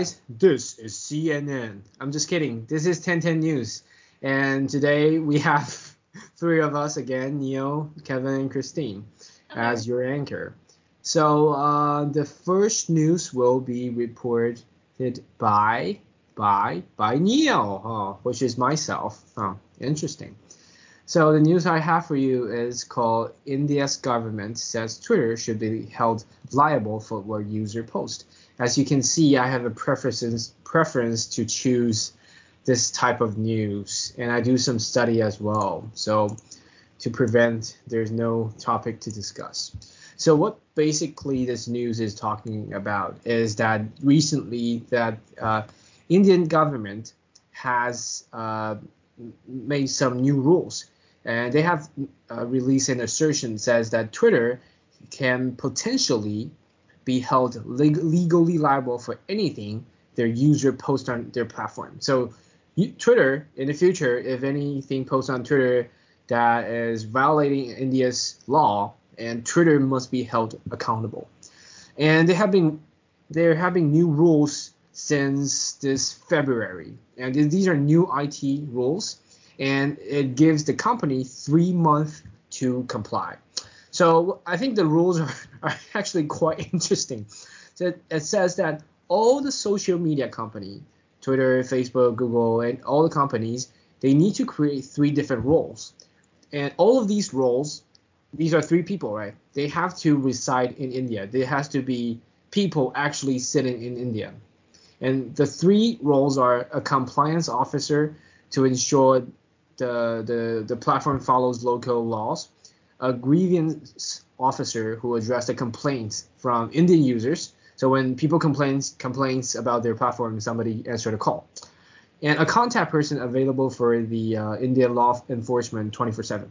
Guys. This is CNN. I'm just kidding. This is 1010 News. And today we have three of us again Neil, Kevin, and Christine as your anchor. So uh, the first news will be reported by by by Neil, huh, which is myself. Huh, interesting. So the news I have for you is called India's government says Twitter should be held liable for what user post. As you can see, I have a preference preference to choose this type of news, and I do some study as well. So to prevent there's no topic to discuss. So what basically this news is talking about is that recently that uh, Indian government has uh, made some new rules and they have uh, released an assertion says that Twitter can potentially be held leg- legally liable for anything their user posts on their platform. So you, Twitter in the future, if anything posts on Twitter that is violating India's law, and Twitter must be held accountable. And they have been they're having new rules since this February, and these are new IT rules and it gives the company three months to comply. So I think the rules are, are actually quite interesting. So it says that all the social media company, Twitter, Facebook, Google, and all the companies, they need to create three different roles. And all of these roles, these are three people, right? They have to reside in India. There has to be people actually sitting in India. And the three roles are a compliance officer to ensure the, the, the platform follows local laws, a grievance officer who addressed the complaints from Indian users. So when people complains complains about their platform, somebody answered a call, and a contact person available for the uh, Indian law enforcement 24/7.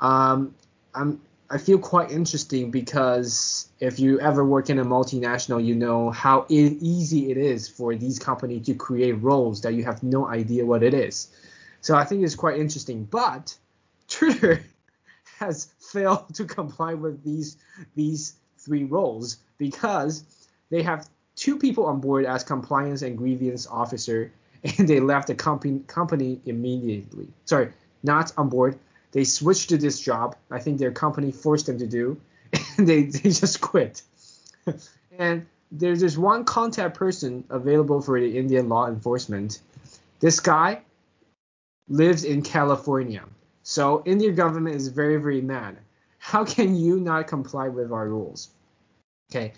Um, I'm I feel quite interesting because if you ever work in a multinational, you know how easy it is for these companies to create roles that you have no idea what it is. So I think it's quite interesting. But Twitter has failed to comply with these these three roles because they have two people on board as compliance and grievance officer, and they left the company company immediately. Sorry, not on board. They switched to this job. I think their company forced them to do, and they, they just quit. and there's this one contact person available for the Indian law enforcement. This guy lives in California. So Indian government is very, very mad. How can you not comply with our rules? Okay.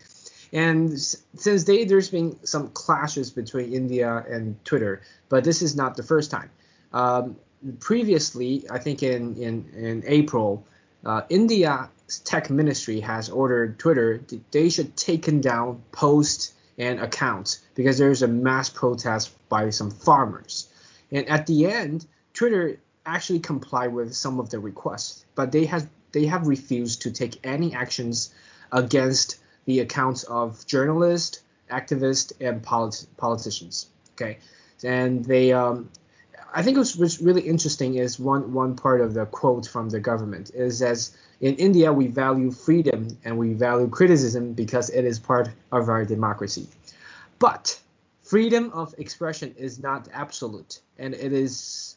And since they, there's been some clashes between India and Twitter, but this is not the first time. Um, previously, I think in in, in April, uh, India's tech ministry has ordered Twitter they should taken down posts and accounts because there's a mass protest by some farmers. And at the end, Twitter actually comply with some of the requests, but they have they have refused to take any actions against the accounts of journalists, activists, and polit- politicians. Okay, and they um, I think what's, what's really interesting is one one part of the quote from the government is as in India we value freedom and we value criticism because it is part of our democracy, but freedom of expression is not absolute and it is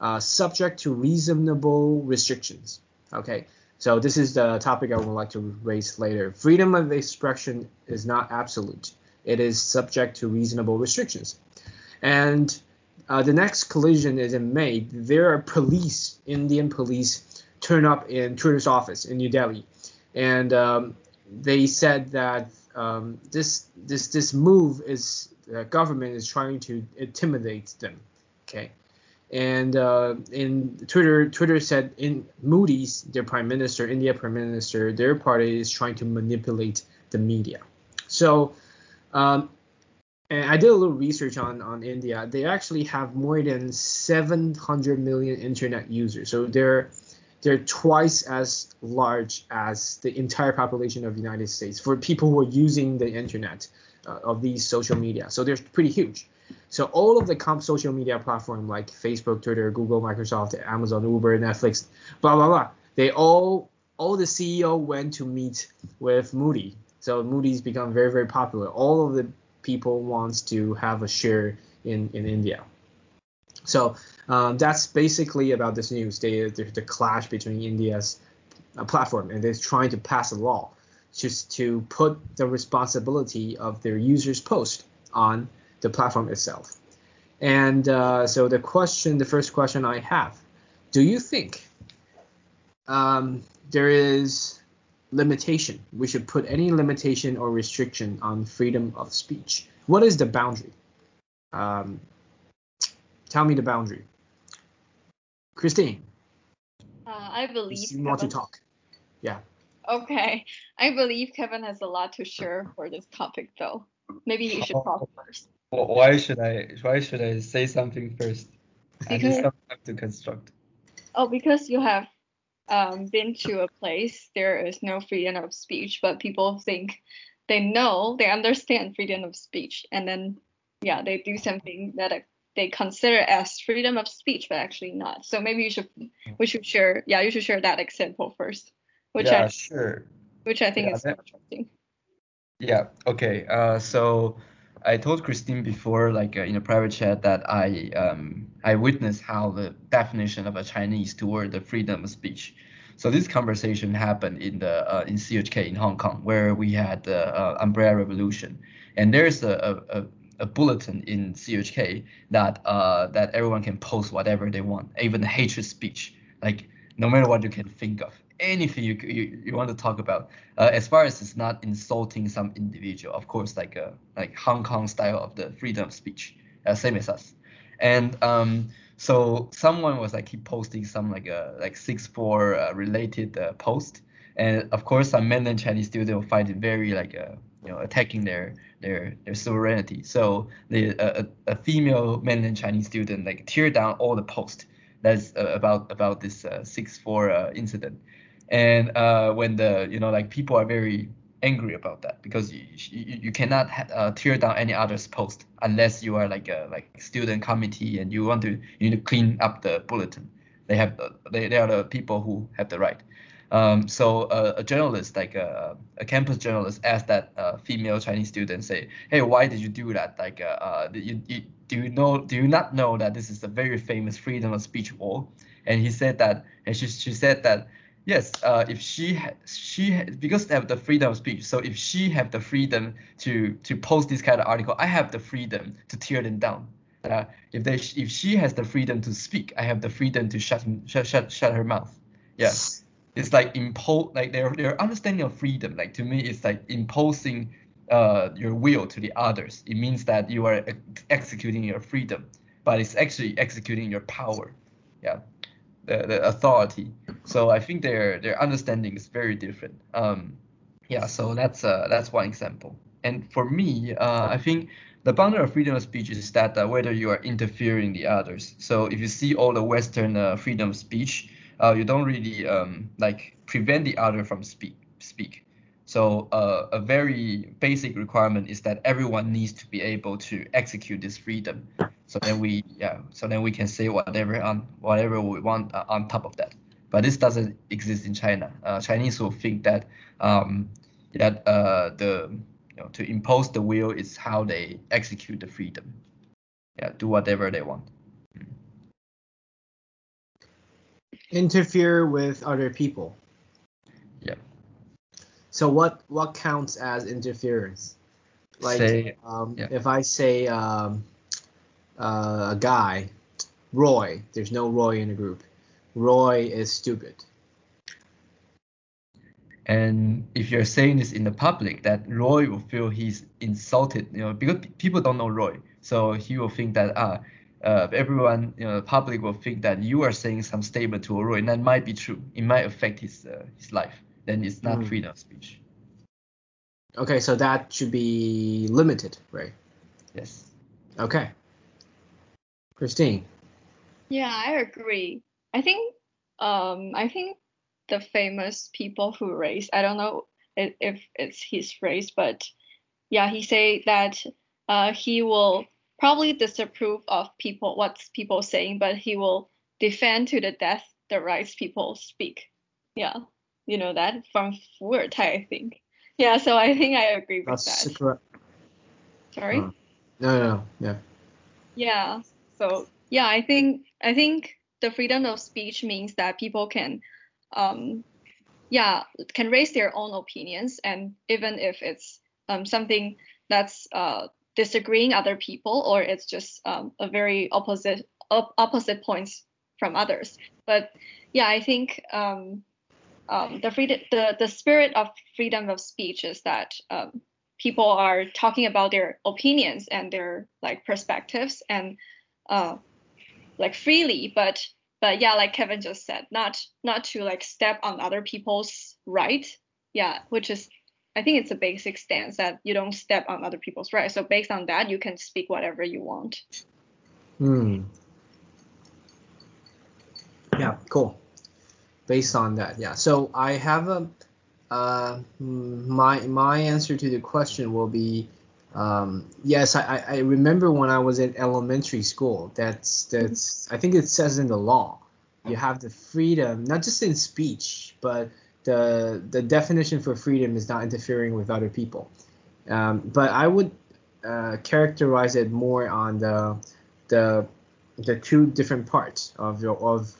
uh, subject to reasonable restrictions. Okay, so this is the topic I would like to raise later. Freedom of expression is not absolute. It is subject to reasonable restrictions. And uh, the next collision is in May. There are police, Indian police, turn up in Twitter's office in New Delhi, and um, they said that um, this this this move is the government is trying to intimidate them. Okay, and uh, in Twitter, Twitter said in Modi's, their prime minister, India prime minister, their party is trying to manipulate the media. So, um, and I did a little research on on India. They actually have more than 700 million internet users. So they're they're twice as large as the entire population of the United States for people who are using the internet uh, of these social media. So they're pretty huge. So all of the comp social media platform like Facebook, Twitter, Google, Microsoft, Amazon, Uber, Netflix, blah blah blah, they all all the CEO went to meet with Modi. So Modi's become very very popular. All of the people wants to have a share in in India. So um, that's basically about this news. They, the, the clash between India's uh, platform and they're trying to pass a law just to put the responsibility of their users' post on the platform itself. And uh, so the question, the first question I have, do you think um, there is limitation? We should put any limitation or restriction on freedom of speech. What is the boundary? Um, tell me the boundary. Christine. Uh, I believe. You want to talk? Yeah. Okay. I believe Kevin has a lot to share for this topic, though. Maybe you should talk first. Why should I? Why should I say something first? Because, I need some time to construct. Oh, because you have um, been to a place there is no freedom of speech, but people think they know, they understand freedom of speech, and then yeah, they do something that they consider as freedom of speech, but actually not. So maybe you should we should share yeah you should share that example first, which yeah, I sure. which I think yeah, is that, interesting. Yeah. Okay. Uh, so I told Christine before, like uh, in a private chat, that I um, I witnessed how the definition of a Chinese toward the freedom of speech. So this conversation happened in the uh, in CHK in Hong Kong, where we had the uh, Umbrella Revolution, and there's a, a, a bulletin in CHK that uh, that everyone can post whatever they want, even hatred speech, like no matter what you can think of anything you, you, you want to talk about, uh, as far as it's not insulting some individual, of course, like uh, like Hong Kong style of the freedom of speech, uh, same as us. And um, so someone was like keep posting some like a uh, like six four uh, related post, and of course some mainland Chinese student will find it very like you know attacking their their their sovereignty. So the a, a female mainland Chinese student like tear down all the post that's uh, about about this uh, six four uh, incident and uh, when the you know like people are very angry about that because you you, you cannot uh, tear down any other's post unless you are like a like student committee and you want to you need to clean up the bulletin. They have the, they, they are the people who have the right. Um, so uh, a journalist like a, a campus journalist asked that uh, female chinese student say hey why did you do that? Like uh, uh you, you, do you know do you not know that this is a very famous freedom of speech wall and he said that and she, she said that yes, uh, if she ha- she ha- because they have the freedom of speech, so if she have the freedom to to post this kind of article, I have the freedom to tear them down. Uh, if they if she has the freedom to speak, I have the freedom to shut shut shut, shut her mouth. Yeah, it's like impose like their their understanding of freedom. Like to me, it's like imposing uh, your will to the others. It means that you are ex- executing your freedom, but it's actually executing your power. Yeah the, the authority. So I think their their understanding is very different. Um, yeah, so that's uh, that's one example. And for me, uh, I think the boundary of freedom of speech is that uh, whether you are interfering the others. So if you see all the Western uh, freedom of speech, uh, you don't really um, like prevent the other from speak speak. So uh, a very basic requirement is that everyone needs to be able to execute this freedom. So then we yeah so then we can say whatever on whatever we want uh, on top of that. But this doesn't exist in China. Uh, Chinese will think that um, that uh, the you know, to impose the will is how they execute the freedom. Yeah, do whatever they want. Interfere with other people. Yeah. So what what counts as interference? Like say, um, yeah. if I say um, uh, a guy, Roy, there's no Roy in the group. Roy is stupid. And if you're saying this in the public, that Roy will feel he's insulted, you know, because people don't know Roy, so he will think that ah, uh, everyone, you know, the public will think that you are saying some statement to Roy, and that might be true. It might affect his uh, his life then it's not mm. freedom of speech. Okay, so that should be limited, right? Yes. Okay. Christine. Yeah, I agree. I think um I think the famous people who race, I don't know if it's his race, but yeah, he say that uh, he will probably disapprove of people what's people saying, but he will defend to the death the rights people speak. Yeah you know that from Fu I think. Yeah, so I think I agree with That's that. Correct. Sorry. Uh, no, no, no, yeah. Yeah. So yeah, I think I think the freedom of speech means that people can, um, yeah, can raise their own opinions, and even if it's um, something that's uh, disagreeing other people or it's just um, a very opposite op- opposite points from others. But yeah, I think um, um, the freedom the the spirit of freedom of speech is that um, people are talking about their opinions and their like perspectives and uh, like freely, but but yeah, like Kevin just said, not not to like step on other people's right. Yeah, which is I think it's a basic stance that you don't step on other people's rights. So based on that, you can speak whatever you want. Hmm. Yeah, cool. Based on that, yeah. So I have a uh, my my answer to the question will be um, yes. I, I remember when I was in elementary school. That's that's I think it says in the law you have the freedom not just in speech but the the definition for freedom is not interfering with other people. Um, but I would uh, characterize it more on the the the two different parts of your of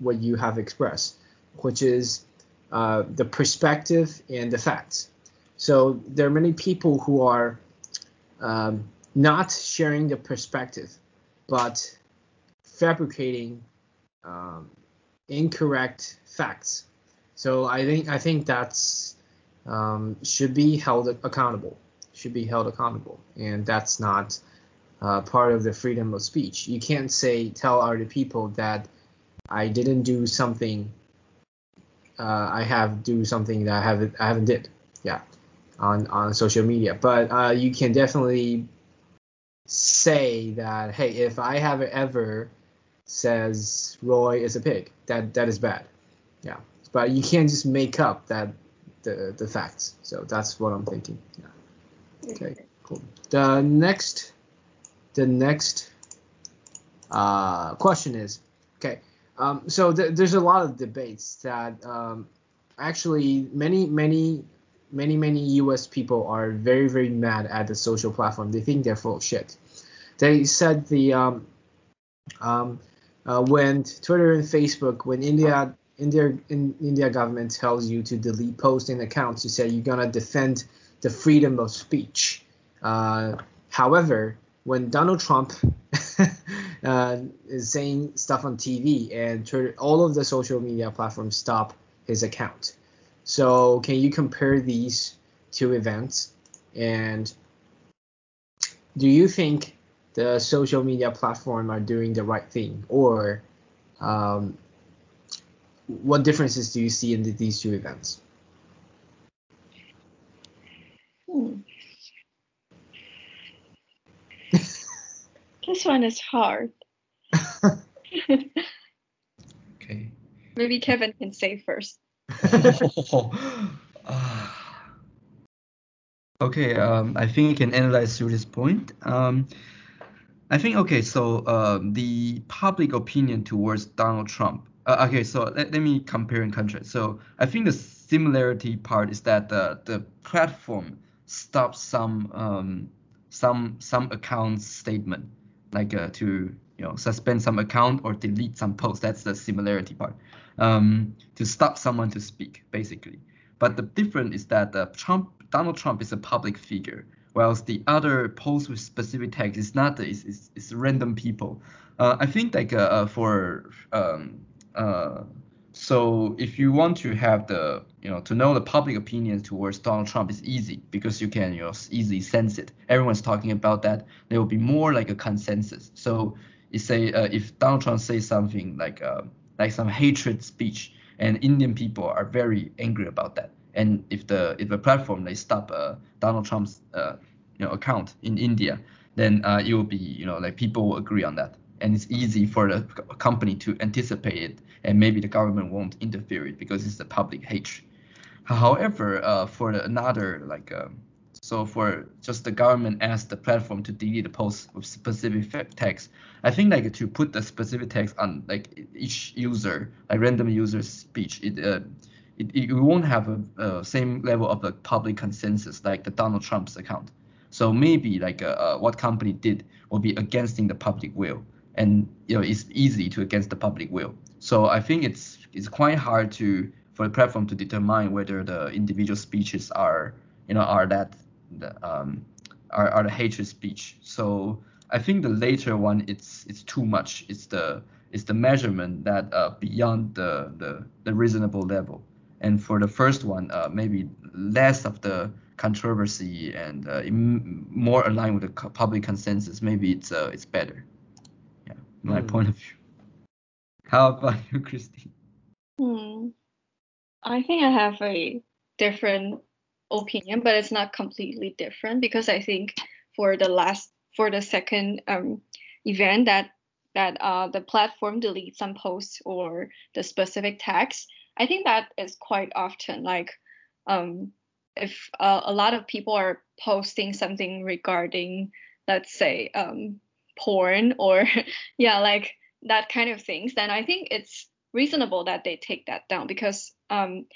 what you have expressed, which is uh, the perspective and the facts. So there are many people who are um, not sharing the perspective, but fabricating um, incorrect facts. So I think I think that's um, should be held accountable. Should be held accountable, and that's not uh, part of the freedom of speech. You can't say tell other people that I didn't do something uh, I have do something that I haven't I haven't did. Yeah, on on social media. But uh, you can definitely say that hey, if I have ever says Roy is a pig, that that is bad. Yeah, but you can't just make up that the the facts. So that's what I'm thinking. Yeah. Okay, cool. The next the next uh, question is okay um, so th- there's a lot of debates that um, actually many many many many U.S. people are very very mad at the social platform. They think they're full of shit. They said the um, um, uh, when Twitter and Facebook, when India India in, India government tells you to delete posts and accounts, you say you're gonna defend the freedom of speech. Uh, however, when Donald Trump uh, is saying stuff on TV and Twitter, all of the social media platforms stop his account. So can you compare these two events? And do you think the social media platform are doing the right thing, or um, what differences do you see in the, these two events? Hmm. This one is hard. okay. Maybe Kevin can say first. okay, um, I think you can analyze through this point. Um, I think okay, so um, the public opinion towards Donald Trump. Uh, okay, so let, let me compare and contrast. So I think the similarity part is that the the platform stops some um, some some account statement like uh, to you know suspend some account or delete some post. That's the similarity part. Um, to stop someone to speak, basically. But the difference is that uh, Trump, Donald Trump is a public figure, whilst the other post with specific text is not. It's, it's, random people. Uh, I think like uh, uh for um, uh, so if you want to have the, you know, to know the public opinion towards Donald Trump is easy because you can, you know, easily sense it. Everyone's talking about that. There will be more like a consensus. So you say uh, if Donald Trump says something like like some hatred speech, and Indian people are very angry about that. And if the if the platform they stop uh, Donald Trump's uh, you know account in India, then uh, it will be you know like people will agree on that and it's easy for the company to anticipate it, and maybe the government won't interfere it because it's a public hatred. However, uh, for another like um, so for just the government asks the platform to delete the post with specific text. I think like to put the specific text on like each user, like random user's speech, it uh, it, it won't have a, a same level of the public consensus like the Donald Trump's account. So maybe like uh, uh, what company did will be against the public will, and you know it's easy to against the public will. So I think it's it's quite hard to for the platform to determine whether the individual speeches are you know are that um, are, are the hatred speech. So I think the later one it's it's too much. It's the it's the measurement that uh, beyond the, the the reasonable level. And for the first one, uh, maybe less of the controversy and uh, more aligned with the public consensus. Maybe it's uh, it's better. Yeah, my mm. point of view. How about you, Christine? Hmm. I think I have a different opinion, but it's not completely different because I think for the last for the second um, event that that uh, the platform deletes some posts or the specific tags, I think that is quite often like um, if uh, a lot of people are posting something regarding let's say um, porn or yeah like that kind of things, then I think it's reasonable that they take that down because um,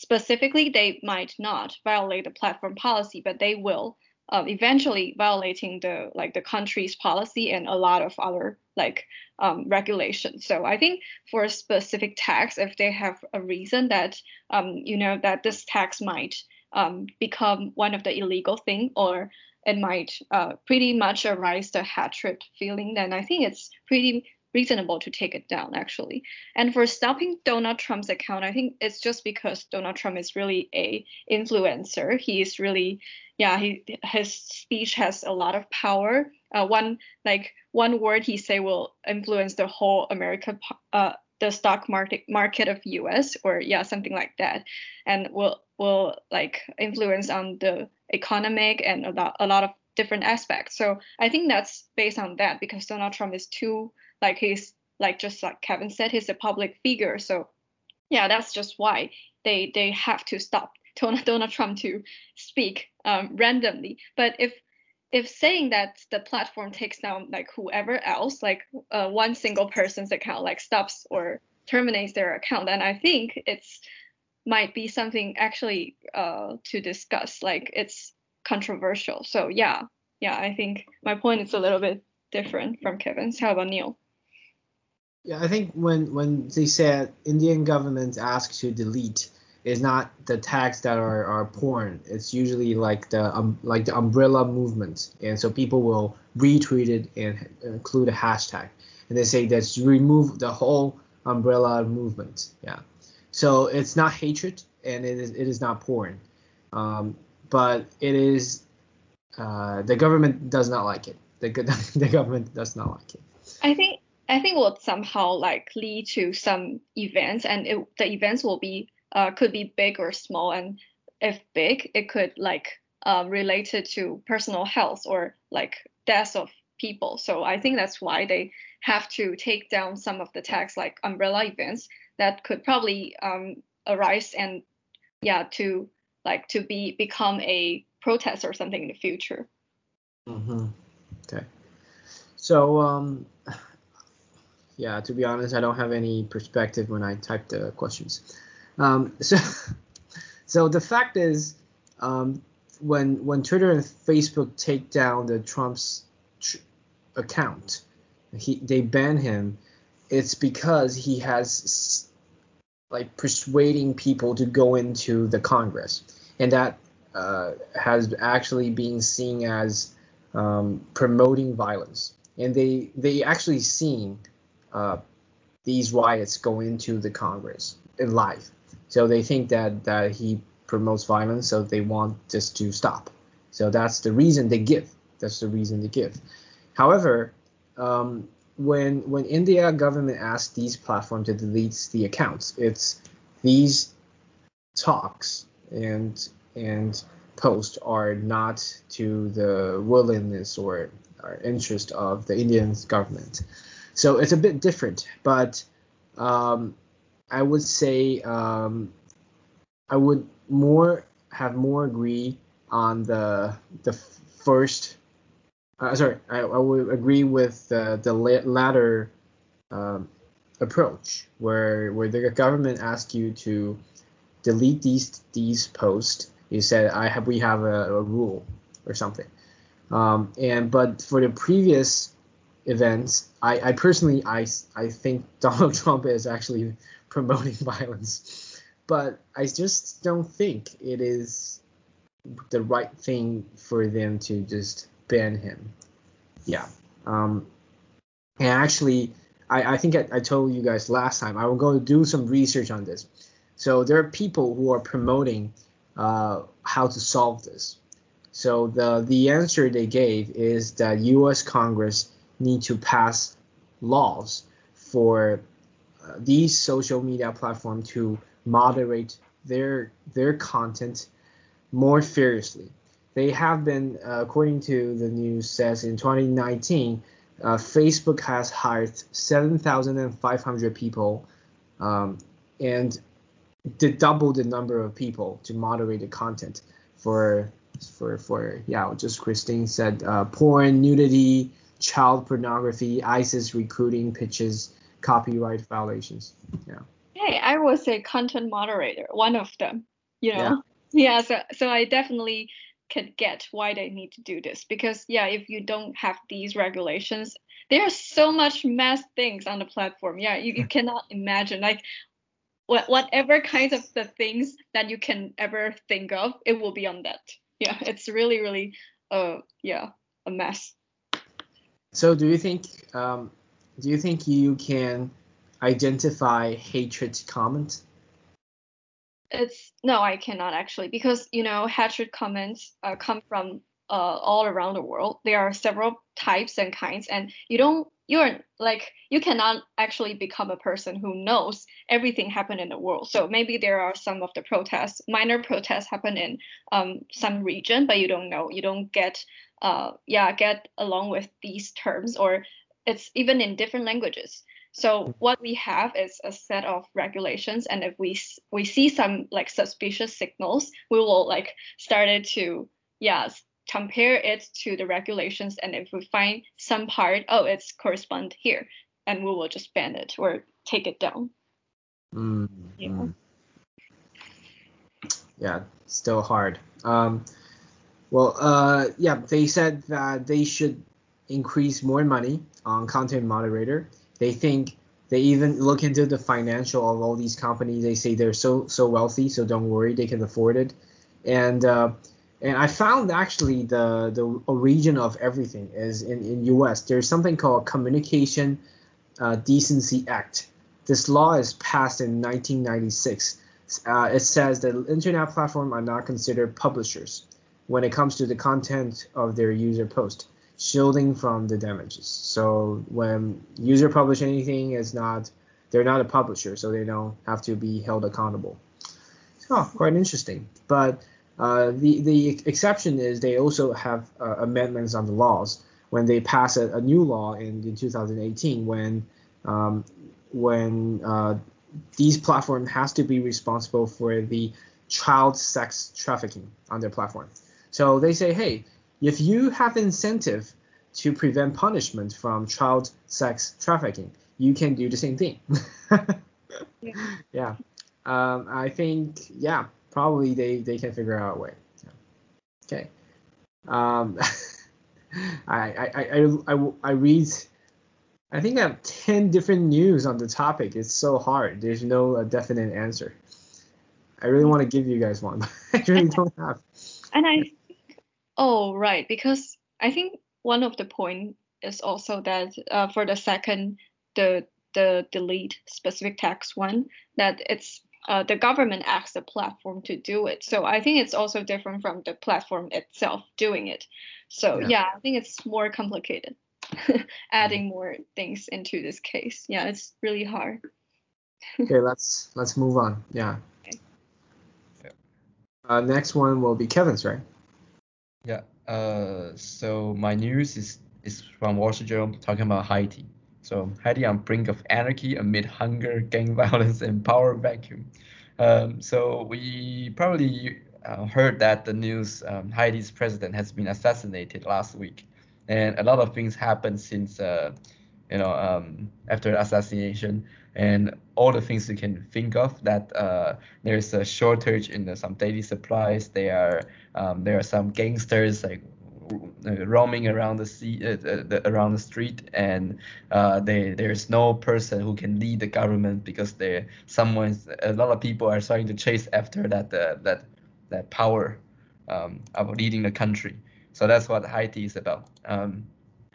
specifically they might not violate the platform policy, but they will uh, eventually violating the like the country's policy and a lot of other like um, regulations. So I think for a specific tags, if they have a reason that um, you know that this tags might um, become one of the illegal thing or it might uh, pretty much arise the hatred feeling, then I think it's pretty reasonable to take it down actually. And for stopping Donald Trump's account, I think it's just because Donald Trump is really a influencer. He is really yeah, he his speech has a lot of power. Uh, one like one word he say will influence the whole America uh the stock market market of US or yeah something like that, and will will like influence on the economic and a lot, a lot of different aspects. So I think that's based on that because Donald Trump is too like he's like just like Kevin said, he's a public figure. So yeah, that's just why they they have to stop Donald, Trump to speak um, randomly. But if if saying that the platform takes down like whoever else, like uh, one single person's account, like stops or terminates their account, then I think it's might be something actually uh, to discuss. Like it's controversial. So yeah, yeah, I think my point is a little bit different from Kevin's. How about Neil? Yeah, I think when when they said Indian government asked to delete is not the tags that are, are porn. It's usually like the um, like the umbrella movement, and so people will retweet it and include a hashtag, and they say that's remove the whole umbrella movement. Yeah, so it's not hatred and it is it is not porn, um, but it is uh, the government does not like it. The the government does not like it. I think I think will somehow like lead to some events, and it, the events will be uh, could be big or small, and if big, it could like um, related to personal health or like deaths of people. So I think that's why they have to take down some of the tags like umbrella events that could probably um, arise and yeah to like to be become a protest or something in the future. Mm-hmm. Okay. So um, yeah, to be honest, I don't have any perspective when I type the questions. Um, so, so the fact is, um, when when Twitter and Facebook take down the Trump's tr- account, he they ban him. It's because he has like persuading people to go into the Congress, and that uh, has actually been seen as um, promoting violence. And they they actually seen uh, these riots go into the Congress in live. So they think that that he promotes violence, so they want this to stop. So that's the reason they give. That's the reason they give. However, um, when when India government asks these platforms to delete the accounts, it's these talks and and posts are not to the willingness or, or interest of the Indian government. So it's a bit different, but um, I would say um, I would more have more agree on the the first. Uh, sorry, I, I, would agree with the the latter um, approach, where where the government asks you to delete these these posts. You said I have we have a, a rule or something. Um, and but for the previous events, I, I personally I, I think Donald Trump is actually promoting violence, but I just don't think it is the right thing for them to just ban him. Yeah. Um, and actually, I, I think I, I told you guys last time I will go do some research on this. So there are people who are promoting uh, how to solve this. So the the answer they gave is that U.S. Congress need to pass laws for uh, these social media platforms to moderate their their content more fiercely. They have been, uh, according to the news, says in 2019, uh, Facebook has hired 7,500 people um, and to double the number of people to moderate the content for for for yeah just christine said uh, porn nudity child pornography isis recruiting pitches copyright violations. Yeah. Hey i was a content moderator one of them you know? Yeah, yeah so so i definitely could get why they need to do this because yeah if you don't have these regulations there are so much mass things on the platform yeah you, you cannot imagine like whatever kinds of the things that you can ever think of, it will be on that. Yeah, it's really, really, uh, yeah, a mess. So, do you think, um, do you think you can identify hatred comments? It's no, I cannot actually, because you know, hatred comments uh, come from uh, all around the world. There are several types and kinds, and you don't you're like you cannot actually become a person who knows everything happened in the world. So maybe there are some of the protests minor protests happen in um, some region but you don't know. You don't get uh, yeah get along with these terms or it's even in different languages so what we have is a set of regulations and if we we see some like suspicious signals we will like started to yeah compare it to the regulations and if we find some part oh it's correspond here and we will just ban it or take it down mm, yeah. Mm. yeah still hard um, well uh, yeah they said that they should increase more money on content moderator they think they even look into the financial of all these companies they say they're so so wealthy so don't worry they can afford it and uh, and I found actually the the origin of everything is in in U.S. There's something called Communication uh, Decency Act. This law is passed in 1996. Uh, it says that internet platforms are not considered publishers when it comes to the content of their user post, shielding from the damages. So when user publish anything, it's not they're not a publisher, so they don't have to be held accountable. Oh, quite interesting. But uh, the the exception is they also have uh, amendments on the laws when they pass a, a new law in, in 2018 when um, when uh, these platforms has to be responsible for the child sex trafficking on their platform. So they say, hey, if you have incentive to prevent punishment from child sex trafficking, you can do the same thing. yeah. yeah. Um, I think yeah probably they, they can figure out a way. Okay. Um, I, I, I, I, I read, I think I have 10 different news on the topic. It's so hard. There's no uh, definite answer. I really want to give you guys one, but I really don't have. And I, oh, right. Because I think one of the point is also that uh, for the second, the, the delete specific text one, that it's uh, the government asks the platform to do it. So I think it's also different from the platform itself doing it. So yeah, yeah I think it's more complicated. Adding more things into this case. Yeah, it's really hard. okay, let's let's move on. Yeah. Okay. Uh, next one will be Kevin's, right? Yeah. Uh, so my news is is from Wall Street Journal talking about Haiti. So Haiti on brink of anarchy amid hunger, gang violence, and power vacuum. Um, so we probably uh, heard that the news um, Haiti's president has been assassinated last week, and a lot of things happened since uh, you know um, after the assassination, and all the things you can think of that uh, there's a shortage in the, some daily supplies. There are um, there are some gangsters like uh, roaming around the sea, uh, the, around the street, and uh, they, there's no person who can lead the government because there someone, a lot of people are starting to chase after that uh, that that power um, of leading the country. So that's what Haiti is about. Um,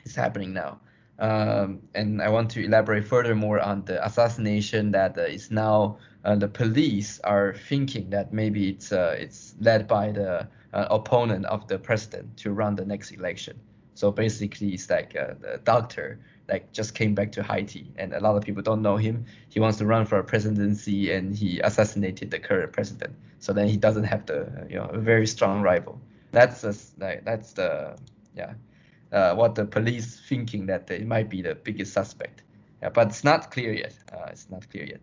it's happening now. Um, and I want to elaborate furthermore on the assassination that uh, is now uh, the police are thinking that maybe it's uh, it's led by the uh, opponent of the president to run the next election. So basically, it's like uh, the doctor like just came back to Haiti, and a lot of people don't know him. He wants to run for a presidency, and he assassinated the current president. So then he doesn't have the you know a very strong rival. That's the like that's the yeah uh, what the police thinking that it might be the biggest suspect. Yeah, but it's not clear yet. Uh, it's not clear yet.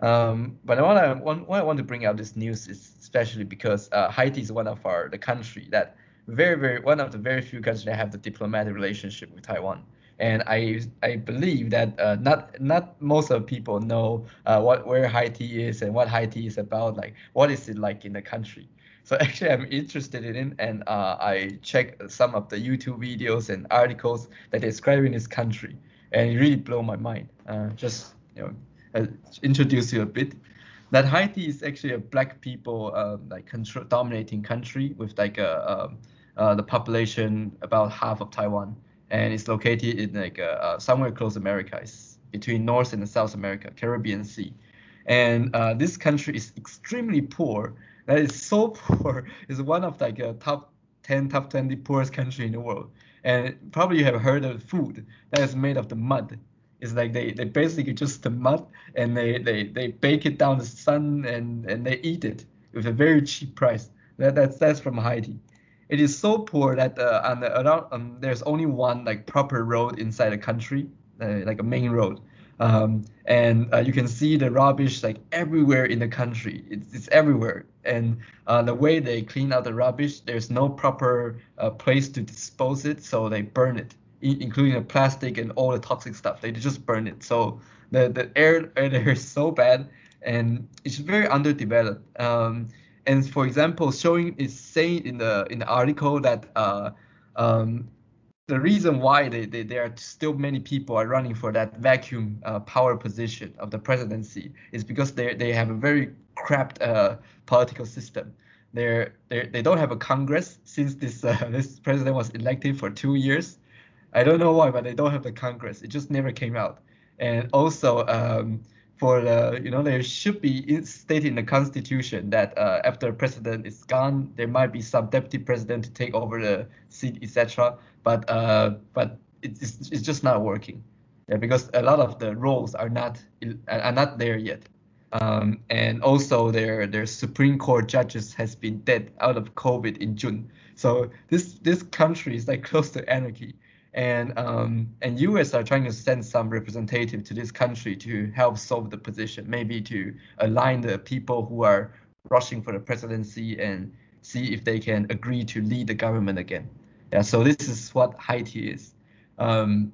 Um, but what I want, why I want to bring out this news is especially because uh, Haiti is one of our the country that very very one of the very few countries that have the diplomatic relationship with Taiwan. And I I believe that uh, not not most of people know uh, what where Haiti is and what Haiti is about. Like what is it like in the country? So actually, I'm interested in it, and uh, I checked some of the YouTube videos and articles that describing this country, and it really blew my mind. Uh, just you know, uh, introduce you a bit. That Haiti is actually a black people um, like control, dominating country with like a um, uh, the population about half of Taiwan, and it's located in like uh, uh, somewhere close America. It's between North and South America, Caribbean Sea, and this country is extremely poor that is so poor. It's one of like a top 10, top 20 poorest country in the world. And probably you have heard of food that is made of the mud. It's like they, they basically just the mud and they, they, they bake it down the sun and, and they eat it with a very cheap price. That, that's that's from Haiti. It is so poor that uh, on the, around um, there's only one like proper road inside the country, uh, like a main road um, and uh, you can see the rubbish like everywhere in the country. It's, it's everywhere. And uh, the way they clean out the rubbish, there's no proper uh, place to dispose it, so they burn it, including the plastic and all the toxic stuff. They just burn it. So the, the air, air there is so bad, and it's very underdeveloped. Um, and for example, showing is saying in the in the article that uh, um, the reason why they, they, there are still many people are running for that vacuum uh, power position of the presidency is because they they have a very cramped uh, political system. They're, they're they don't have a Congress since this uh, this president was elected for two years. I don't know why, but they don't have the Congress. It just never came out. And also, um, for the you know there should be stated in the constitution that uh, after president is gone there might be some deputy president to take over the seat etc but uh, but it's, it's just not working. Yeah, because a lot of the roles are not are not there yet. Um, and also their their supreme court judges has been dead out of covid in june. So this this country is like close to anarchy and um, and U.S. are trying to send some representative to this country to help solve the position, maybe to align the people who are rushing for the presidency and see if they can agree to lead the government again. Yeah, so this is what Haiti is. Um,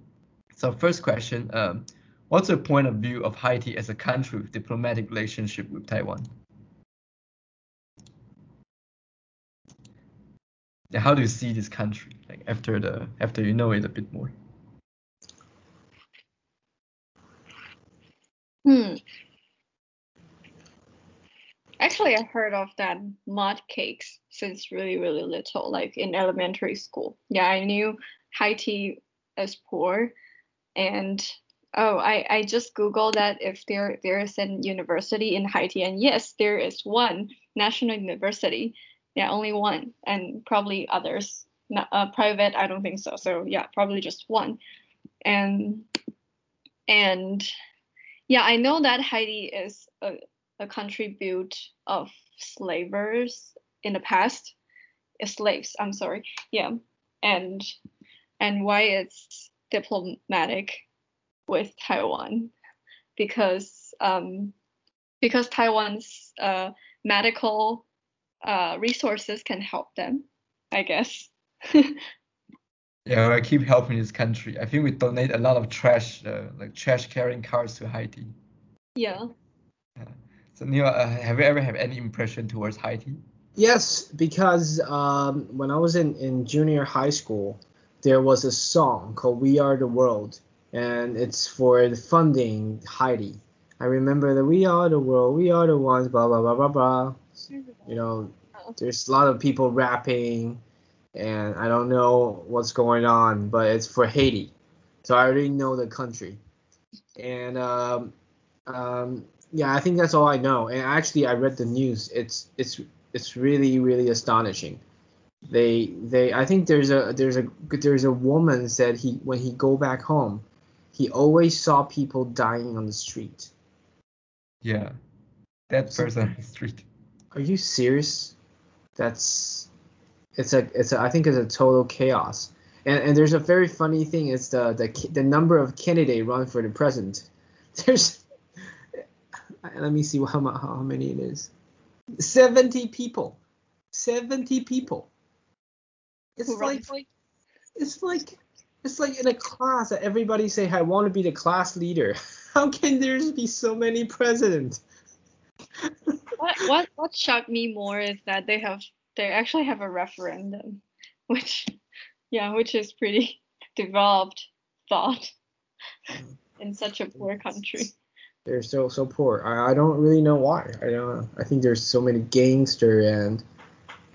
so first question, um, what's your point of view of Haiti as a country with diplomatic relationship with Taiwan? How do you see this country like after the after you know it a bit more? Hmm. Actually i heard of that mud cakes since really really little like in elementary school. Yeah i knew haiti is poor and oh i i just googled that if there there is an university in haiti and yes there is one national university yeah, only one, and probably others. Not, uh, private, I don't think so. So yeah, probably just one. And and yeah, I know that Haiti is a, a country built of slavers in the past, slaves. I'm sorry. Yeah, and and why it's diplomatic with Taiwan because um, because Taiwan's uh, medical uh, resources can help them, I guess. yeah, I keep helping this country. I think we donate a lot of trash, uh, like trash carrying cars to Haiti. Yeah. yeah. So Neil, uh, have you ever had any impression towards Haiti? Yes, because um, when I was in, in junior high school, there was a song called "We Are the World," and it's for the funding Haiti. I remember that we are the world, we are the ones, blah blah blah blah blah. You know, there's a lot of people rapping, and I don't know what's going on, but it's for Haiti, so I already know the country, and um, um, yeah, I think that's all I know. And actually, I read the news. It's it's it's really really astonishing. They they I think there's a there's a there's a woman said he when he go back home, he always saw people dying on the street. Yeah, that person on the street. Are you serious? That's it's a it's a I think it's a total chaos. And and there's a very funny thing. It's the the the number of candidate run for the president. There's let me see how how many it is. 70 people. 70 people. It's like it's like it's like in a class that everybody say I want to be the class leader. How can there be so many presidents? What what what shocked me more is that they have they actually have a referendum, which yeah, which is pretty developed thought in such a poor country. They're so so poor. I, I don't really know why. I don't. I think there's so many gangster and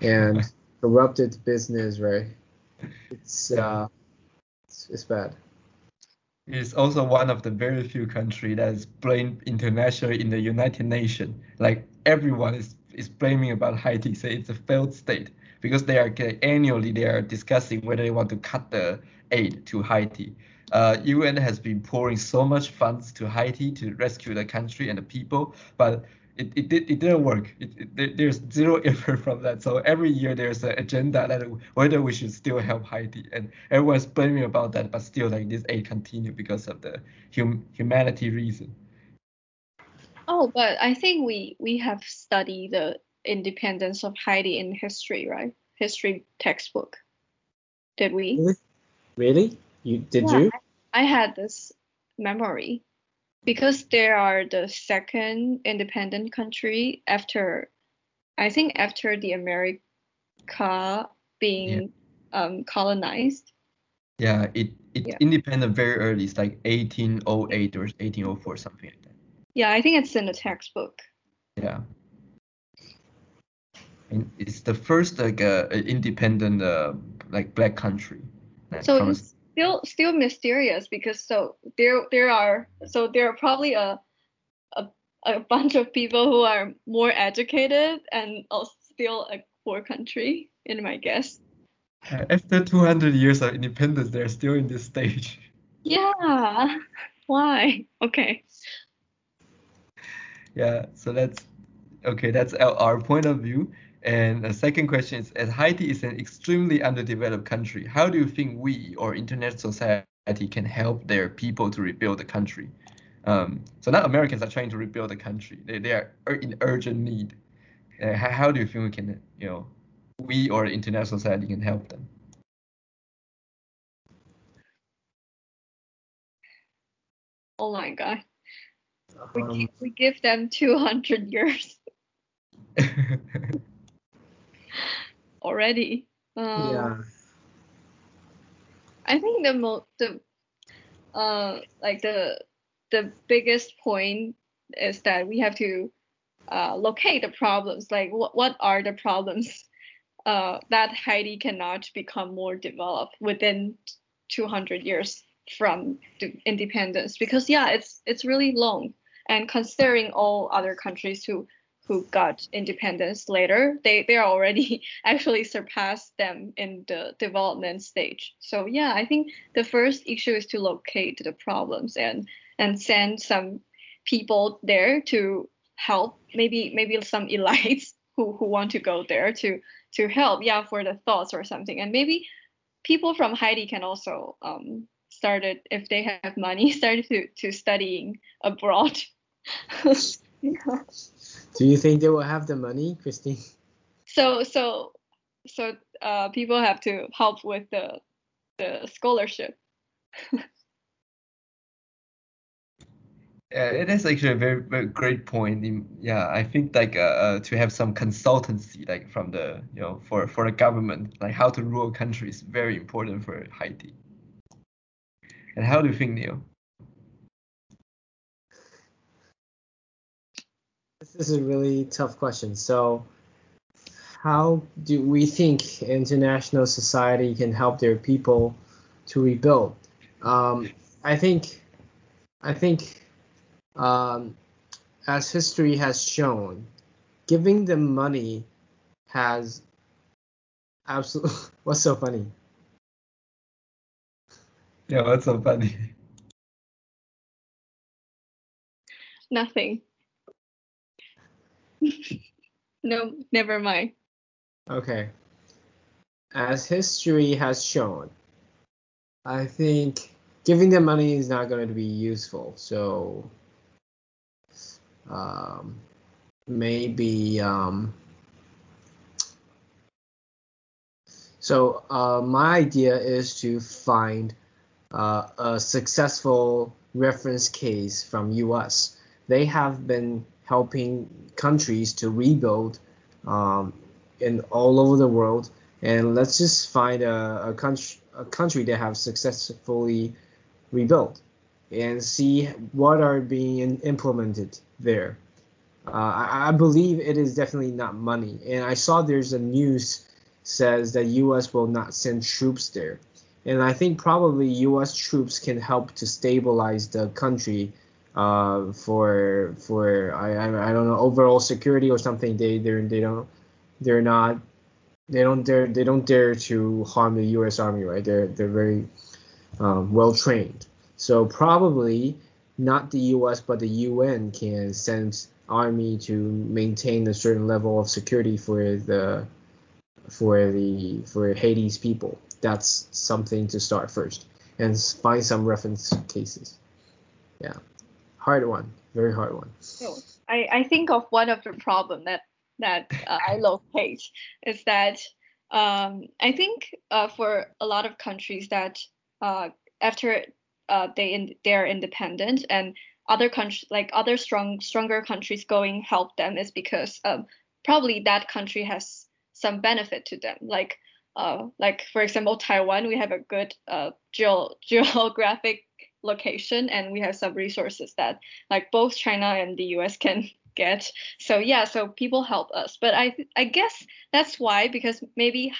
and corrupted business, right? It's uh it's, it's bad. It's also one of the very few countries that is blamed internationally in the United Nations. Like everyone is, is blaming about Haiti, say it's a failed state because they are annually they are discussing whether they want to cut the aid to Haiti. Uh, UN has been pouring so much funds to Haiti to rescue the country and the people, but it, it, did, it didn't work. It, it, there's zero effort from that. So every year there's an agenda that whether we should still help Haiti, and everyone's blaming about that, but still like this aid continue because of the hum, humanity reason. Oh, but I think we we have studied the independence of Haiti in history, right? History textbook. Did we? Really? Really? You did Yeah, you? I had this memory because they are the second independent country after, I think after the America being um, colonized. Yeah, it it Yeah. independent very early. It's like 1808 or 1804, something like that. Yeah, I think it's in the textbook. Yeah. And it's the first like uh, independent uh, like black country. So comes- it's still still mysterious because so there there are so there are probably a a, a bunch of people who are more educated and also still a poor country in my guess. After 200 years of independence, they're still in this stage. Yeah. Why? Okay. Yeah, so that's okay. That's our, point of view. And the second question is, as Haiti is an extremely underdeveloped country, how do you think we or international society can help their people to rebuild the country? Um, so now Americans are trying to rebuild the country. They, they are in urgent need. Uh, how, how do you think we can, you know, we or international society can help them? Oh my God. We Um, gi- we give them 200 years already. Um, yeah. I think the mo the uh like the the biggest point is that we have to uh, locate the problems. Like what what are the problems uh, that Haiti cannot become more developed within 200 years from the independence? Because yeah, it's it's really long, and considering all other countries who who got independence later, they they are already actually surpassed them in the development stage. So yeah, I think the first issue is to locate the problems and and send some people there to help. Maybe maybe some elites who who want to go there to to help. Yeah, for the thoughts or something. And maybe people from Haiti can also um started if they have money started to to studying abroad. Yeah. Do you think they will have the money, Christine? so so so uh, people have to help with the the scholarship Yeah, it is actually a very, very great point. In, yeah, I think like uh, uh, to have some consultancy like from the you know for for the government like how to rule a country is very important for Haiti. And how do you think, Neil? This is a really tough question. So, how do we think international society can help their people to rebuild? Um, I think, I think um, as history has shown, giving them money has absolutely. What's so funny? Yeah, what's so funny? Nothing. no, never mind. Okay. As history has shown, I think giving them money is not going to be useful. So um, maybe um, so uh, my idea is to find uh, a successful reference case from us they have been helping countries to rebuild um, in all over the world and let's just find a, a country a country that have successfully rebuilt and see what are being implemented there. Uh, I, I, believe it is definitely not money, and I saw there's a news says that U.S. will not send troops there, and I think probably U.S. troops can help to stabilize the country uh, for for I, I don't know overall security or something. They they they don't they're not they don't dare they don't dare to harm the U.S. Army, right? They're they're very um, well trained. So probably not the U.S. but the UN can send army to maintain a certain level of security for the for the for Haiti's people. That's something to start first and find some reference cases. Yeah, hard one, very hard one. So I, I think of one of the problem that that uh, I locate is that um, I think uh, for a lot of countries that uh, after uh, they in, they're independent and other countries like other strong stronger countries going help them is because um, probably that country has some benefit to them like uh, like for example Taiwan we have a good uh, geo- geographic location and we have some resources that like both China and the US can get. So yeah so people help us. But I I guess that's why because maybe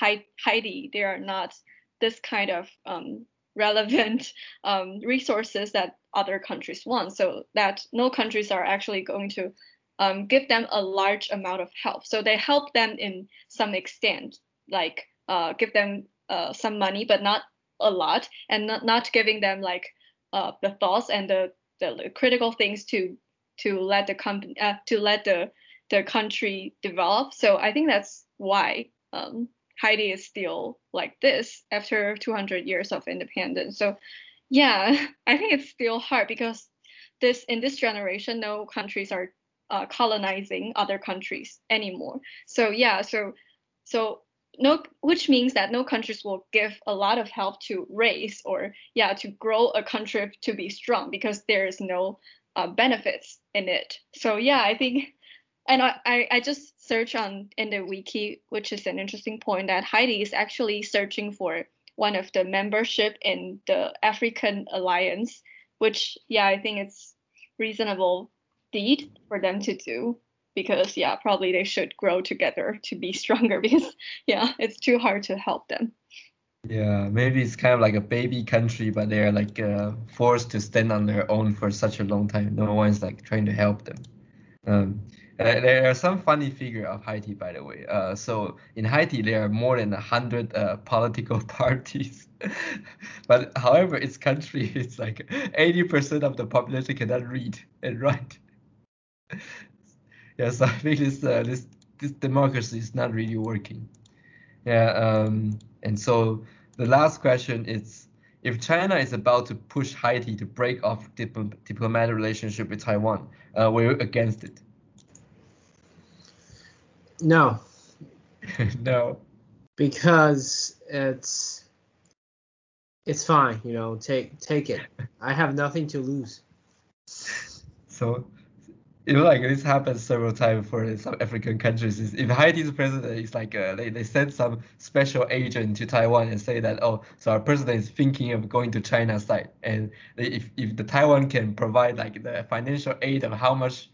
Haiti they are not this kind of um, relevant um, resources that other countries want. So that no countries are actually going to um, give them a large amount of help. So they help them in some extent like uh, give them uh, some money but not a lot and not, not giving them like uh, the thoughts and the, the critical things to to let the company uh, to let the the country develop so i think that's why um, is still like this after 200 years of independence. So, yeah, I think it's still hard because this in this generation, no countries are uh, colonizing other countries anymore. So yeah, so so no, which means that no countries will give a lot of help to raise or yeah to grow a country to be strong because there is no uh, benefits in it. So yeah, I think and I, I just search on in the wiki, which is an interesting point that Haiti is actually searching for one of the membership in the African Alliance, which yeah, I think it's reasonable deed for them to do because yeah, probably they should grow together to be stronger because yeah, it's too hard to help them. Yeah, maybe it's kind of like a baby country, but they're like uh, forced to stand on their own for such a long time. No one's like trying to help them. Um, there are some funny figure of Haiti, by the way. Uh, so in Haiti, there are more than hundred uh, political parties. but however, its country is like 80% of the population cannot read and write. Yeah, so I think this uh, this this democracy is not really working. Yeah, um, and so the last question is if China is about to push Haiti to break off dip- diplomatic relationship with Taiwan, uh, we're against it. No. no. Because it's it's fine, you know, take take it. I have nothing to lose. So you know, like this happens several times for some African countries. Is if Haiti's president is like uh, they, they send some special agent to Taiwan and say that oh, so our president is thinking of going to China side, and if if the Taiwan can provide like the financial aid of how much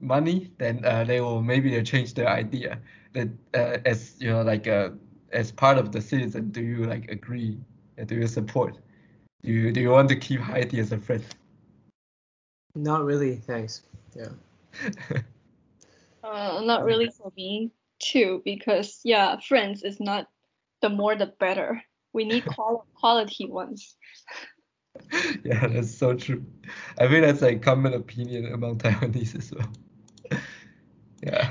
money, then uh, they will maybe they change their idea. That uh, as you know, like uh, as part of the citizen, do you like agree? Do you support? Do you do you want to keep Haiti as a friend? Not really, thanks. Yeah. Uh, not really for me too, because yeah, friends is not the more the better. We need qual- quality ones. yeah, that's so true. I think that's a common opinion among Taiwanese as well. yeah.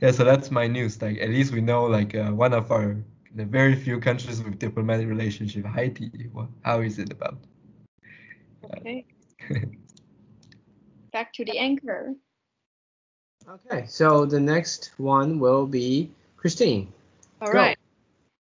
Yeah, so that's my news. Like at least we know like uh, one of our the very few countries with diplomatic relationship, Haiti. What, how is it about? Okay. Back to the anchor. Okay, so the next one will be Christine. All Go. right.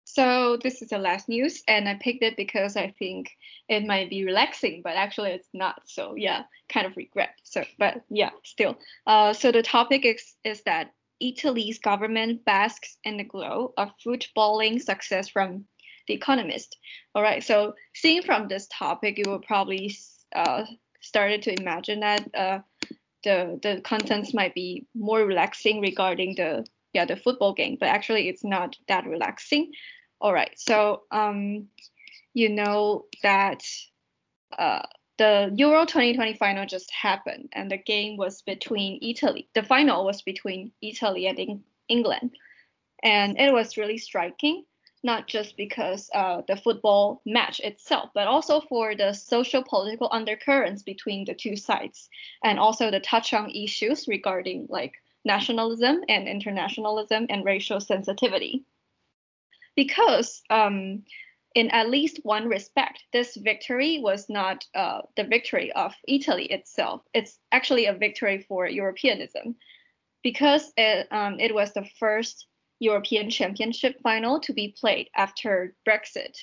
So this is the last news, and I picked it because I think it might be relaxing, but actually it's not. So yeah, kind of regret. So, but yeah, still. Uh, so the topic is is that Italy's government basks in the glow of footballing success from The Economist. All right. So seeing from this topic, you will probably uh, started to imagine that uh, the the contents might be more relaxing regarding the yeah the football game, but actually it's not that relaxing. All right, so um, you know that uh, the Euro 2020 final just happened, and the game was between Italy. The final was between Italy and England, and it was really striking not just because uh, the football match itself, but also for the social political undercurrents between the two sides, and also the touch on issues regarding like nationalism and internationalism and racial sensitivity. Because um, in at least one respect, this victory was not uh, the victory of Italy itself. It's actually a victory for Europeanism because it, um, it was the first European Championship final to be played after Brexit.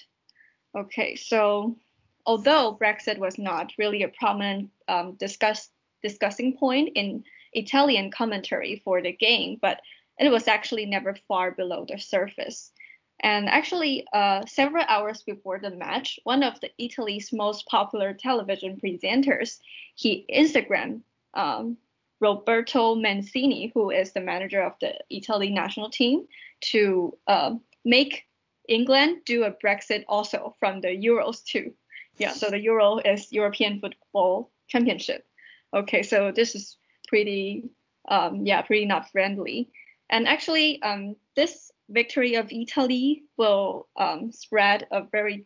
Okay, so although Brexit was not really a prominent um, discuss, discussing point in Italian commentary for the game, but it was actually never far below the surface. And actually, uh, several hours before the match, one of the Italy's most popular television presenters, he Instagram um, Roberto Mancini, who is the manager of the Italy national team, to uh, make England do a Brexit also from the Euros too. Yeah, so the Euro is European Football Championship. Okay, so this is pretty, um, yeah, pretty not friendly. And actually, um, this victory of Italy will um, spread a very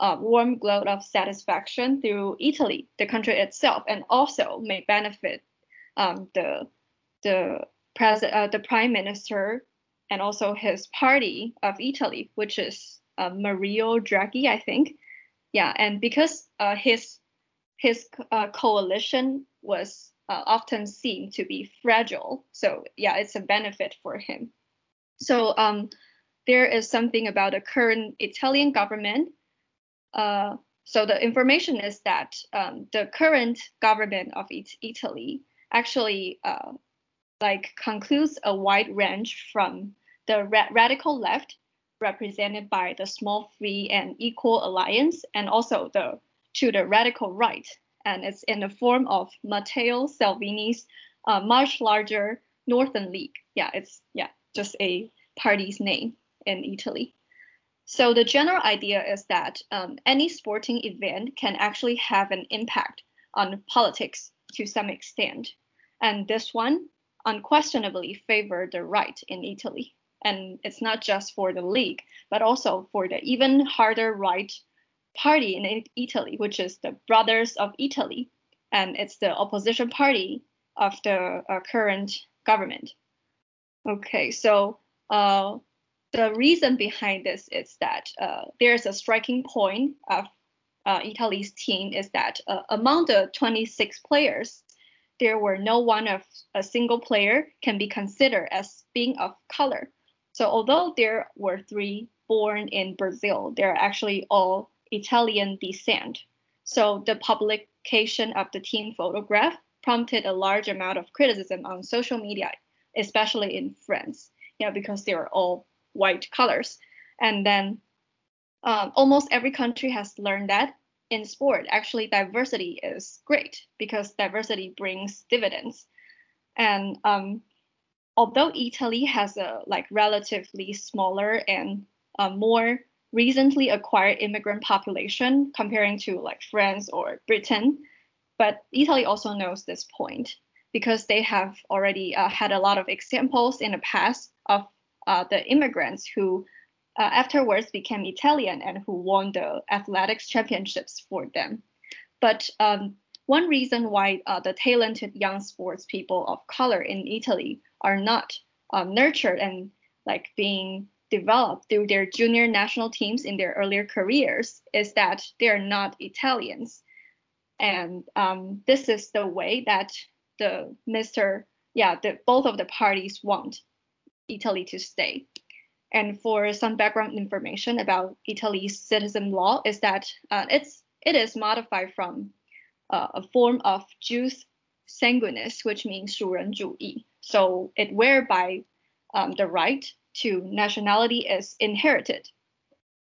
uh, warm glow of satisfaction through Italy, the country itself, and also may benefit um, the the president, uh, the prime minister, and also his party of Italy, which is uh, Mario Draghi, I think. Yeah, and because uh, his his uh, coalition was uh, often seen to be fragile, so yeah, it's a benefit for him. So um, there is something about the current Italian government. Uh, so the information is that um, the current government of it Italy actually uh, like concludes a wide range from the ra- radical left, represented by the Small Free and Equal Alliance, and also the to the radical right, and it's in the form of Matteo Salvini's uh, much larger Northern League. Yeah, it's yeah just a party's name in Italy. So the general idea is that um, any sporting event can actually have an impact on politics to some extent. And this one unquestionably favored the right in Italy. And it's not just for the league, but also for the even harder right party in Italy, which is the Brothers of Italy. And it's the opposition party of the uh, current government. Okay, so uh, the reason behind this is that uh, there's a striking point of uh, Italy's team is that uh, among the 26 players, there were no one of a single player can be considered as being of color. So although there were three born in Brazil, they're actually all Italian descent. So the publication of the team photograph prompted a large amount of criticism on social media, especially in France. Yeah, because they are all white colors. And then um, almost every country has learned that in sport, actually diversity is great because diversity brings dividends. And um, although Italy has a like relatively smaller and uh, more recently acquired immigrant population comparing to like France or Britain, but Italy also knows this point because they have already uh, had a lot of examples in the past of uh, the immigrants who uh, afterwards became Italian and who won the athletics championships for them. But um, one reason why uh, the talented young sports people of color in Italy are not um, nurtured and like being developed through their junior national teams in their earlier careers is that they are not Italians. And um, this is the way that the Mr. Yeah, the, both of the parties want Italy to stay And for some background information about Italy's citizen law is that uh, it's it is modified from uh, a form of jus sanguinis, which means 属人主义. So it whereby um, the right to nationality is inherited.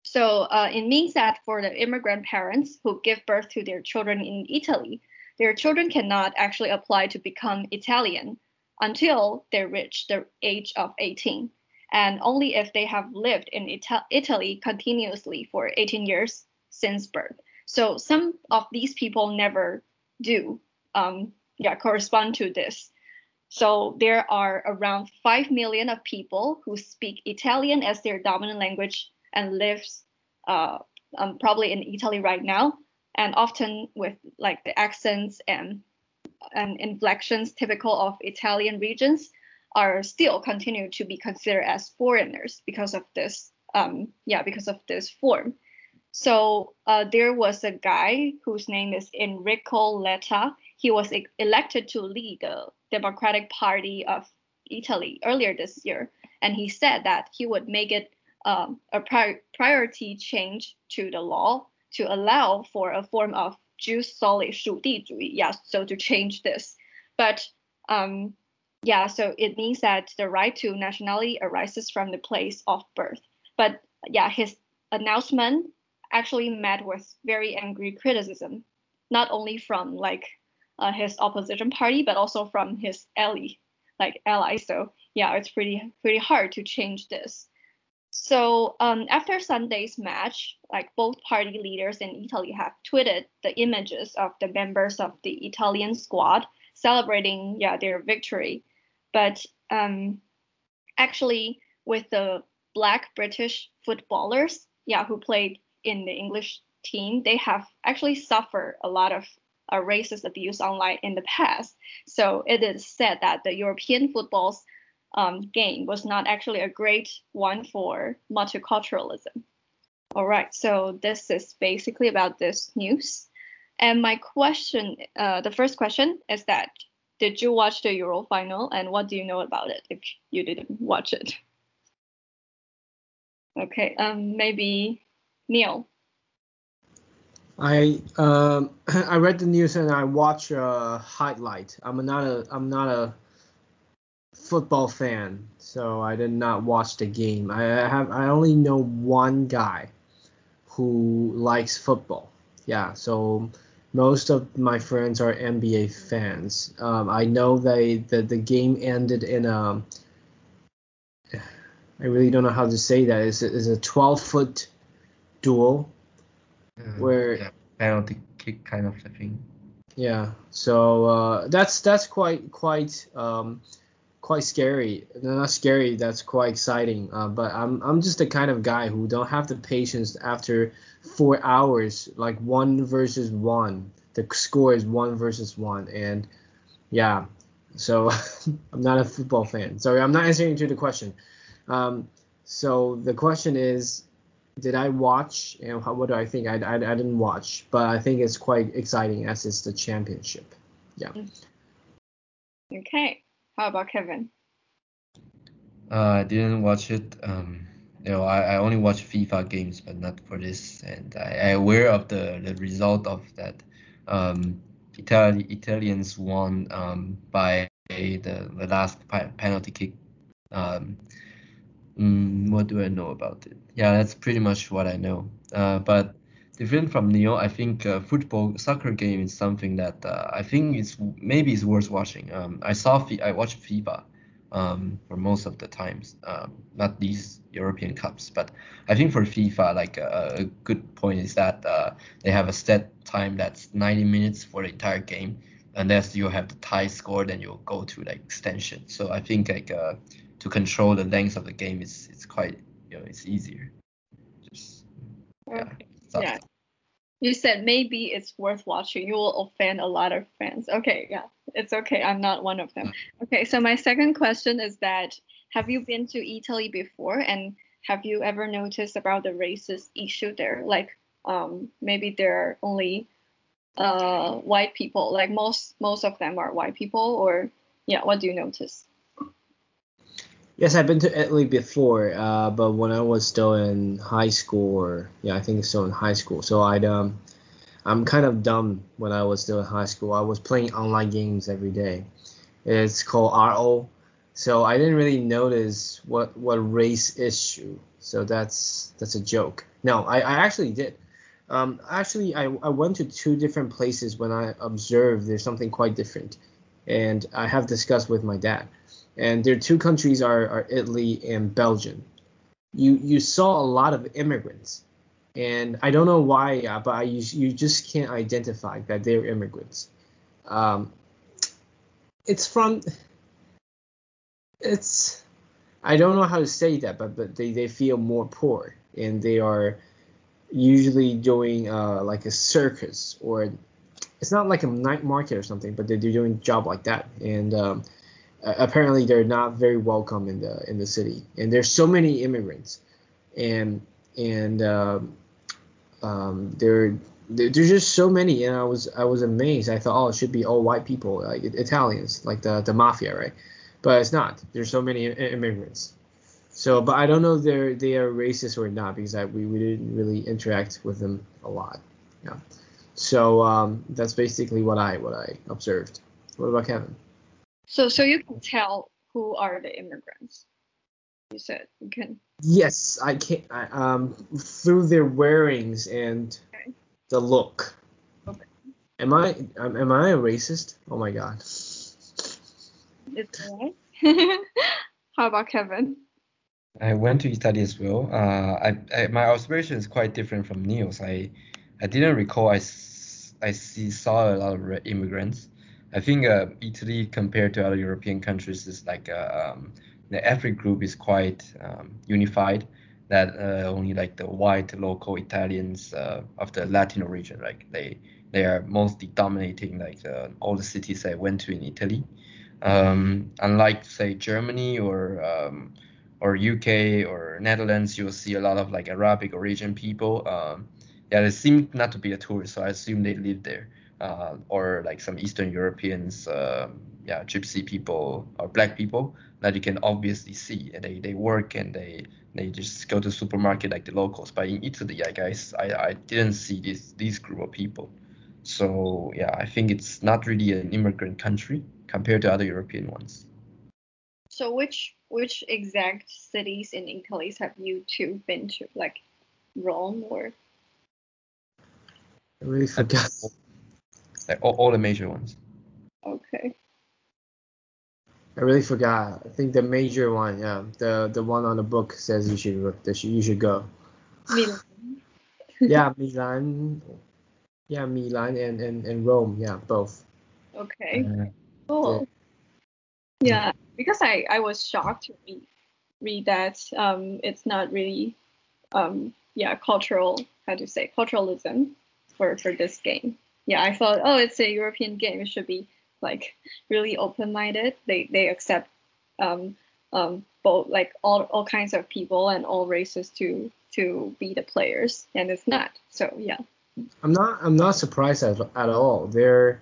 So uh, it means that for the immigrant parents who give birth to their children in Italy, their children cannot actually apply to become Italian until they reach the age of 18 and only if they have lived in Ita- Italy continuously for 18 years since birth. So some of these people never do um, yeah, correspond to this. So there are around 5 million of people who speak Italian as their dominant language and lives uh, um, probably in Italy right now, and often with like the accents and and inflections typical of Italian regions are still continue to be considered as foreigners because of this um, yeah because of this form so uh, there was a guy whose name is enrico letta he was e- elected to lead the democratic party of italy earlier this year and he said that he would make it um, a pri- priority change to the law to allow for a form of jus soli 属地主义, yes, so to change this. But um, yeah, so it means that the right to nationality arises from the place of birth. But yeah, his announcement actually met with very angry criticism, not only from like uh, his opposition party, but also from his ally, like ally. So yeah, it's pretty pretty hard to change this. So um, after Sunday's match, like both party leaders in Italy have tweeted the images of the members of the Italian squad celebrating yeah their victory but um, actually, with the black British footballers, yeah, who played in the English team, they have actually suffered a lot of uh, racist abuse online in the past. So it is said that the European football's um, game was not actually a great one for multiculturalism. All right, so this is basically about this news. And my question, uh, the first question is that did you watch the Euro final and what do you know about it if you didn't watch it? Okay, um, maybe Neil. I um I read the news and I watched a highlight. I'm not a I'm not a football fan, so I did not watch the game. I have I only know one guy who likes football. Yeah, so most of my friends are NBA fans. Um, I know they that the game ended in a. I really don't know how to say that. It's a, it's a 12 foot duel Uh, where yeah, penalty kick kind of thing. yeah. So uh, that's that's quite quite um, quite scary. No, not scary. That's quite exciting. Uh, but I'm I'm just the kind of guy who don't have the patience after four hours, like one versus one. The score is one versus one, and yeah. So I'm not a football fan. Sorry, I'm not answering to the question. Um, so the question is, did I watch and how, what do I think? I, I, I didn't watch, but I think it's quite exciting as it's the championship. Yeah. Okay, how about Kevin? Uh, I didn't watch it. Um, you know, I, I only watch FIFA games, but not for this. And I, I aware of the, the result of that. Um, Italians won um, by the the last penalty kick. Um, mm, what do I know about it? Yeah, that's pretty much what I know. Uh, but different from Neil, I think uh, football soccer game is something that uh, I think is maybe it's worth watching. Um, I saw I watched FIFA um, for most of the times, um, not these European Cups, but I think for FIFA, like a, a good point is that uh, they have a set time that's 90 minutes for the entire game, unless you have the tie score, then you'll go to like extension. So I think like uh, to control the length of the game is it's quite you know it's easier. Just yeah. Okay. Yeah. You said maybe it's worth watching. You will offend a lot of fans. Okay, yeah, it's okay. I'm not one of them. Mm. Okay, so my second question is that have you been to Italy before and have you ever noticed about the racist issue there? Like um, maybe there are only uh, white people, like most most of them are white people, or yeah, what do you notice? Yes, I've been to Italy before, uh, but when I was still in high school, or yeah, I think still in high school. So I'd um, I'm kind of dumb when I was still in high school. I was playing online games every day. It's called RO. So I didn't really notice what what race issue. So that's that's a joke. No, I, I actually did. Um, actually, I, I went to two different places when I observed there's something quite different, and I have discussed with my dad and their two countries are, are Italy and Belgium. You you saw a lot of immigrants, and I don't know why, uh, but I, you you just can't identify that they're immigrants. Um, it's from it's I don't know how to say that, but but they, they feel more poor and they are usually doing uh, like a circus or it's not like a night market or something, but they're doing a job like that and um, apparently they're not very welcome in the in the city, and there's so many immigrants, and and um, um, there there's just so many, and I was I was amazed. I thought, oh, it should be all white people, like Italians, like the the mafia, right? But it's not. There's so many immigrants. So, but I don't know they're they are racist or not because I, we we didn't really interact with them a lot. Yeah. So um, that's basically what I what I observed. What about Kevin? So so you can tell who are the immigrants. You said you can. Yes, I can. I, um, through their wearings and okay. the look. Okay. Am I am, am I a racist? Oh my god. It's alright. How about Kevin? I went to Italy as well. Uh, I, I, my observation is quite different from Neil's. I I didn't recall I, I see saw a lot of immigrants. I think uh, Italy compared to other European countries is like uh, um, the ethnic group is quite um, unified. That uh, only like the white local Italians uh, of the Latino region, like they they are mostly dominating like uh, all the cities I went to in Italy. Um, unlike say Germany or um, or UK or Netherlands, you'll see a lot of like Arabic origin people. Um, yeah, they seem not to be a tourist, so I assume they live there uh, or like some Eastern Europeans, uh, yeah, gypsy people or black people that you can obviously see. And they, they work and they they just go to supermarket like the locals. But in Italy, I guess I, I didn't see this these group of people. So yeah, I think it's not really an immigrant country compared to other European ones. So which which exact cities in Italy have you two been to, like Rome or? I really forgot like all, all the major ones. Okay. I really forgot. I think the major one, yeah, the the one on the book says you should that you should go. Milan. yeah, Milan. Yeah, Milan and, and, and Rome. Yeah, both. Okay. Uh, cool. Yeah. yeah, because I I was shocked to read read that um it's not really um yeah cultural how to say culturalism for for this game yeah, I thought, oh, it's a European game. It should be like really open-minded. They they accept um, um, both like all, all kinds of people and all races to to be the players, and it's not. So yeah. I'm not I'm not surprised at, at all. They're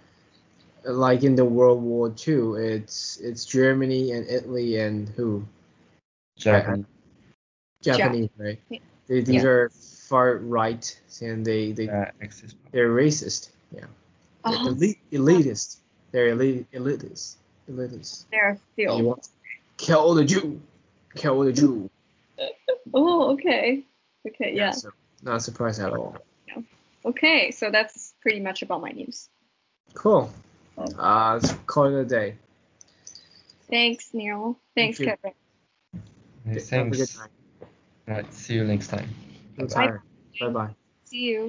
like in the World War II, it's it's Germany and Italy and who? Japan. Japanese, right? They, these yeah. are far right, and they they they're racist. Yeah. They're Oh, elite, elitist. They're elite, elitist. Elitist. they're They still. want to kill the Jew. Kill the Jew. Oh, okay. Okay, yeah. So not surprised at all. Okay, so that's pretty much about my news. Cool. Oh. Uh, let's call it a day. Thanks, Neil. Thanks, you. Kevin. Okay, Have a good Thanks. All right. See you next time. I'm Bye. tired. Bye bye. See you.